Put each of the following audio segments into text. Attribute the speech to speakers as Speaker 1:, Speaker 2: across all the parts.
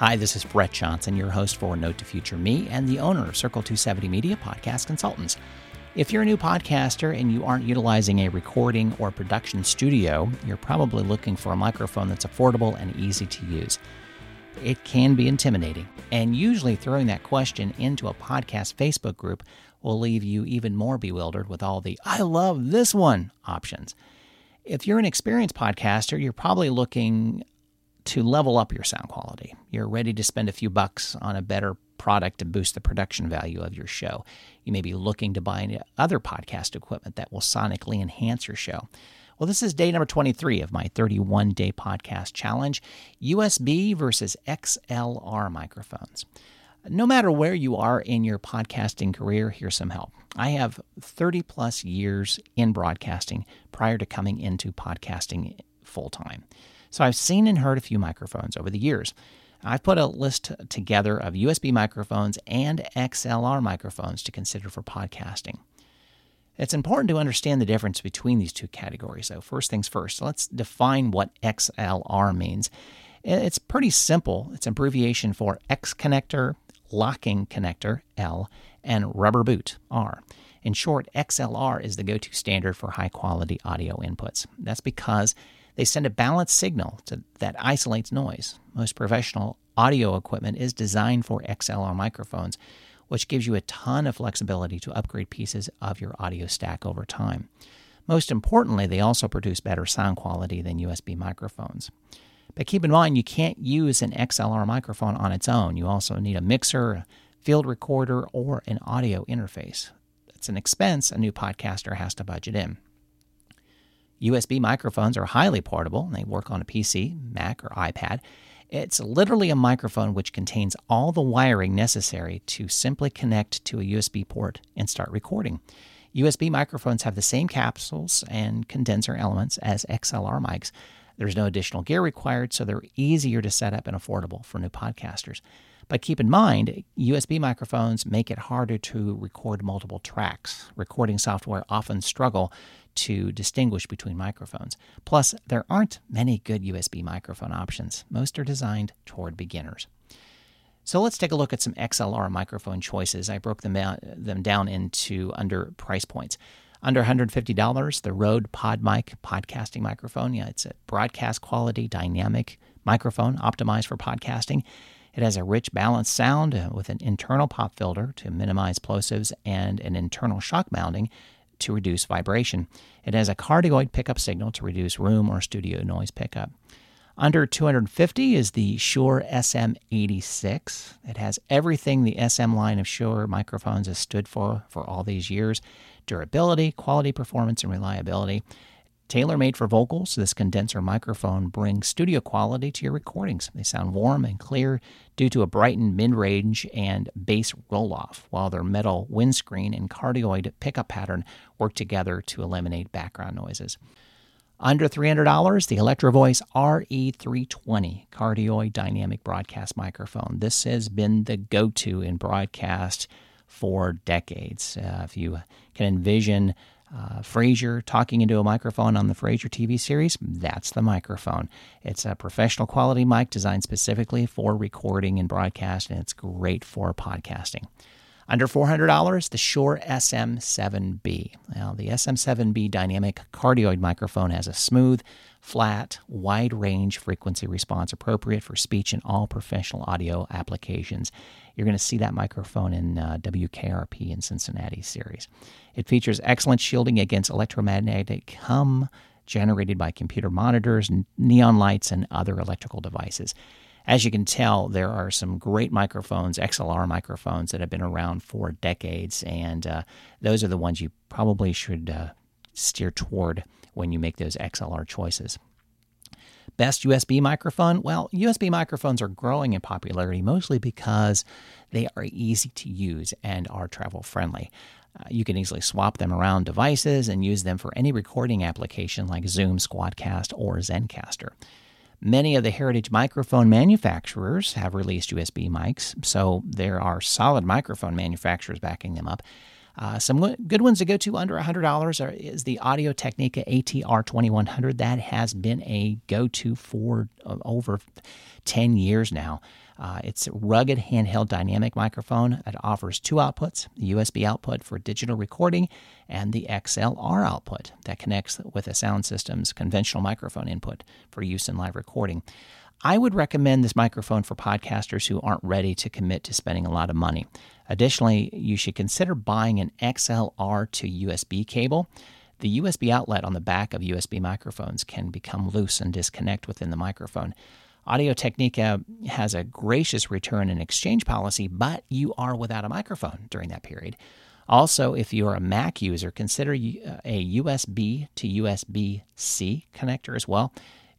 Speaker 1: Hi, this is Brett Johnson, your host for Note to Future Me and the owner of Circle 270 Media Podcast Consultants. If you're a new podcaster and you aren't utilizing a recording or production studio, you're probably looking for a microphone that's affordable and easy to use. It can be intimidating, and usually throwing that question into a podcast Facebook group will leave you even more bewildered with all the I love this one options. If you're an experienced podcaster, you're probably looking to level up your sound quality. You're ready to spend a few bucks on a better product to boost the production value of your show. You may be looking to buy other podcast equipment that will sonically enhance your show. Well, this is day number 23 of my 31 day podcast challenge USB versus XLR microphones. No matter where you are in your podcasting career, here's some help. I have 30 plus years in broadcasting prior to coming into podcasting full time. So I've seen and heard a few microphones over the years. I've put a list together of USB microphones and XLR microphones to consider for podcasting. It's important to understand the difference between these two categories. So, first things first, let's define what XLR means. It's pretty simple. It's abbreviation for X connector, locking connector, L, and rubber boot, R. In short, XLR is the go to standard for high quality audio inputs. That's because they send a balanced signal to, that isolates noise. Most professional audio equipment is designed for XLR microphones, which gives you a ton of flexibility to upgrade pieces of your audio stack over time. Most importantly, they also produce better sound quality than USB microphones. But keep in mind, you can't use an XLR microphone on its own. You also need a mixer, a field recorder, or an audio interface. It's an expense a new podcaster has to budget in. USB microphones are highly portable. They work on a PC, Mac, or iPad. It's literally a microphone which contains all the wiring necessary to simply connect to a USB port and start recording. USB microphones have the same capsules and condenser elements as XLR mics. There's no additional gear required, so they're easier to set up and affordable for new podcasters. But keep in mind, USB microphones make it harder to record multiple tracks. Recording software often struggle to distinguish between microphones. Plus, there aren't many good USB microphone options. Most are designed toward beginners. So let's take a look at some XLR microphone choices. I broke them, out, them down into under price points. Under $150, the Rode PodMic podcasting microphone. Yeah, it's a broadcast quality dynamic microphone optimized for podcasting. It has a rich, balanced sound uh, with an internal pop filter to minimize plosives and an internal shock mounting to reduce vibration. It has a cardioid pickup signal to reduce room or studio noise pickup. Under 250 is the Shure SM86. It has everything the SM line of Shure microphones has stood for for all these years durability, quality, performance, and reliability. Tailor made for vocals, this condenser microphone brings studio quality to your recordings. They sound warm and clear due to a brightened mid range and bass roll off, while their metal windscreen and cardioid pickup pattern work together to eliminate background noises. Under $300, the Electro Voice RE320 cardioid dynamic broadcast microphone. This has been the go to in broadcast for decades. Uh, if you can envision uh, Frasier talking into a microphone on the Frasier TV series, that's the microphone. It's a professional quality mic designed specifically for recording and broadcast, and it's great for podcasting. Under $400, the Shure SM7B. Now, the SM7B dynamic cardioid microphone has a smooth, flat, wide range frequency response appropriate for speech and all professional audio applications. You're going to see that microphone in uh, WKRP in Cincinnati series. It features excellent shielding against electromagnetic hum generated by computer monitors, neon lights, and other electrical devices. As you can tell, there are some great microphones, XLR microphones, that have been around for decades, and uh, those are the ones you probably should uh, steer toward when you make those XLR choices. Best USB microphone? Well, USB microphones are growing in popularity mostly because they are easy to use and are travel friendly. Uh, you can easily swap them around devices and use them for any recording application like Zoom, Squadcast, or Zencastr. Many of the heritage microphone manufacturers have released USB mics, so there are solid microphone manufacturers backing them up. Uh, some good ones to go to under $100 are, is the Audio Technica ATR 2100. That has been a go to for uh, over 10 years now. Uh, it's a rugged handheld dynamic microphone that offers two outputs the USB output for digital recording and the XLR output that connects with a sound system's conventional microphone input for use in live recording. I would recommend this microphone for podcasters who aren't ready to commit to spending a lot of money. Additionally, you should consider buying an XLR to USB cable. The USB outlet on the back of USB microphones can become loose and disconnect within the microphone. Audio Technica has a gracious return and exchange policy, but you are without a microphone during that period. Also, if you're a Mac user, consider uh, a USB to USB C connector as well.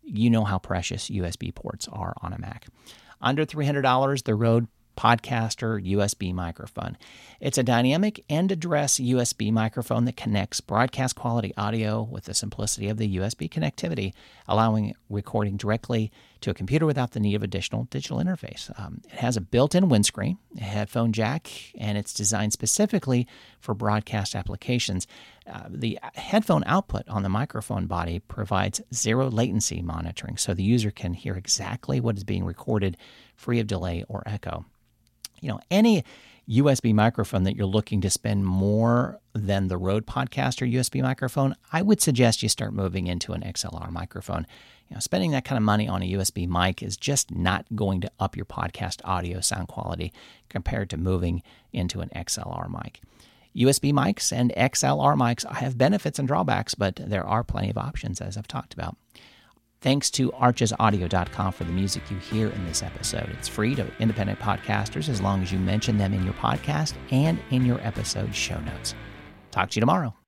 Speaker 1: You know how precious USB ports are on a Mac. Under $300, the Rode Podcaster USB microphone. It's a dynamic end address USB microphone that connects broadcast quality audio with the simplicity of the USB connectivity, allowing recording directly to a computer without the need of additional digital interface. Um, it has a built in windscreen, a headphone jack, and it's designed specifically for broadcast applications. Uh, the headphone output on the microphone body provides zero latency monitoring, so the user can hear exactly what is being recorded free of delay or echo you know, any USB microphone that you're looking to spend more than the Rode Podcaster USB microphone, I would suggest you start moving into an XLR microphone. You know, spending that kind of money on a USB mic is just not going to up your podcast audio sound quality compared to moving into an XLR mic. USB mics and XLR mics have benefits and drawbacks, but there are plenty of options as I've talked about. Thanks to archesaudio.com for the music you hear in this episode. It's free to independent podcasters as long as you mention them in your podcast and in your episode show notes. Talk to you tomorrow.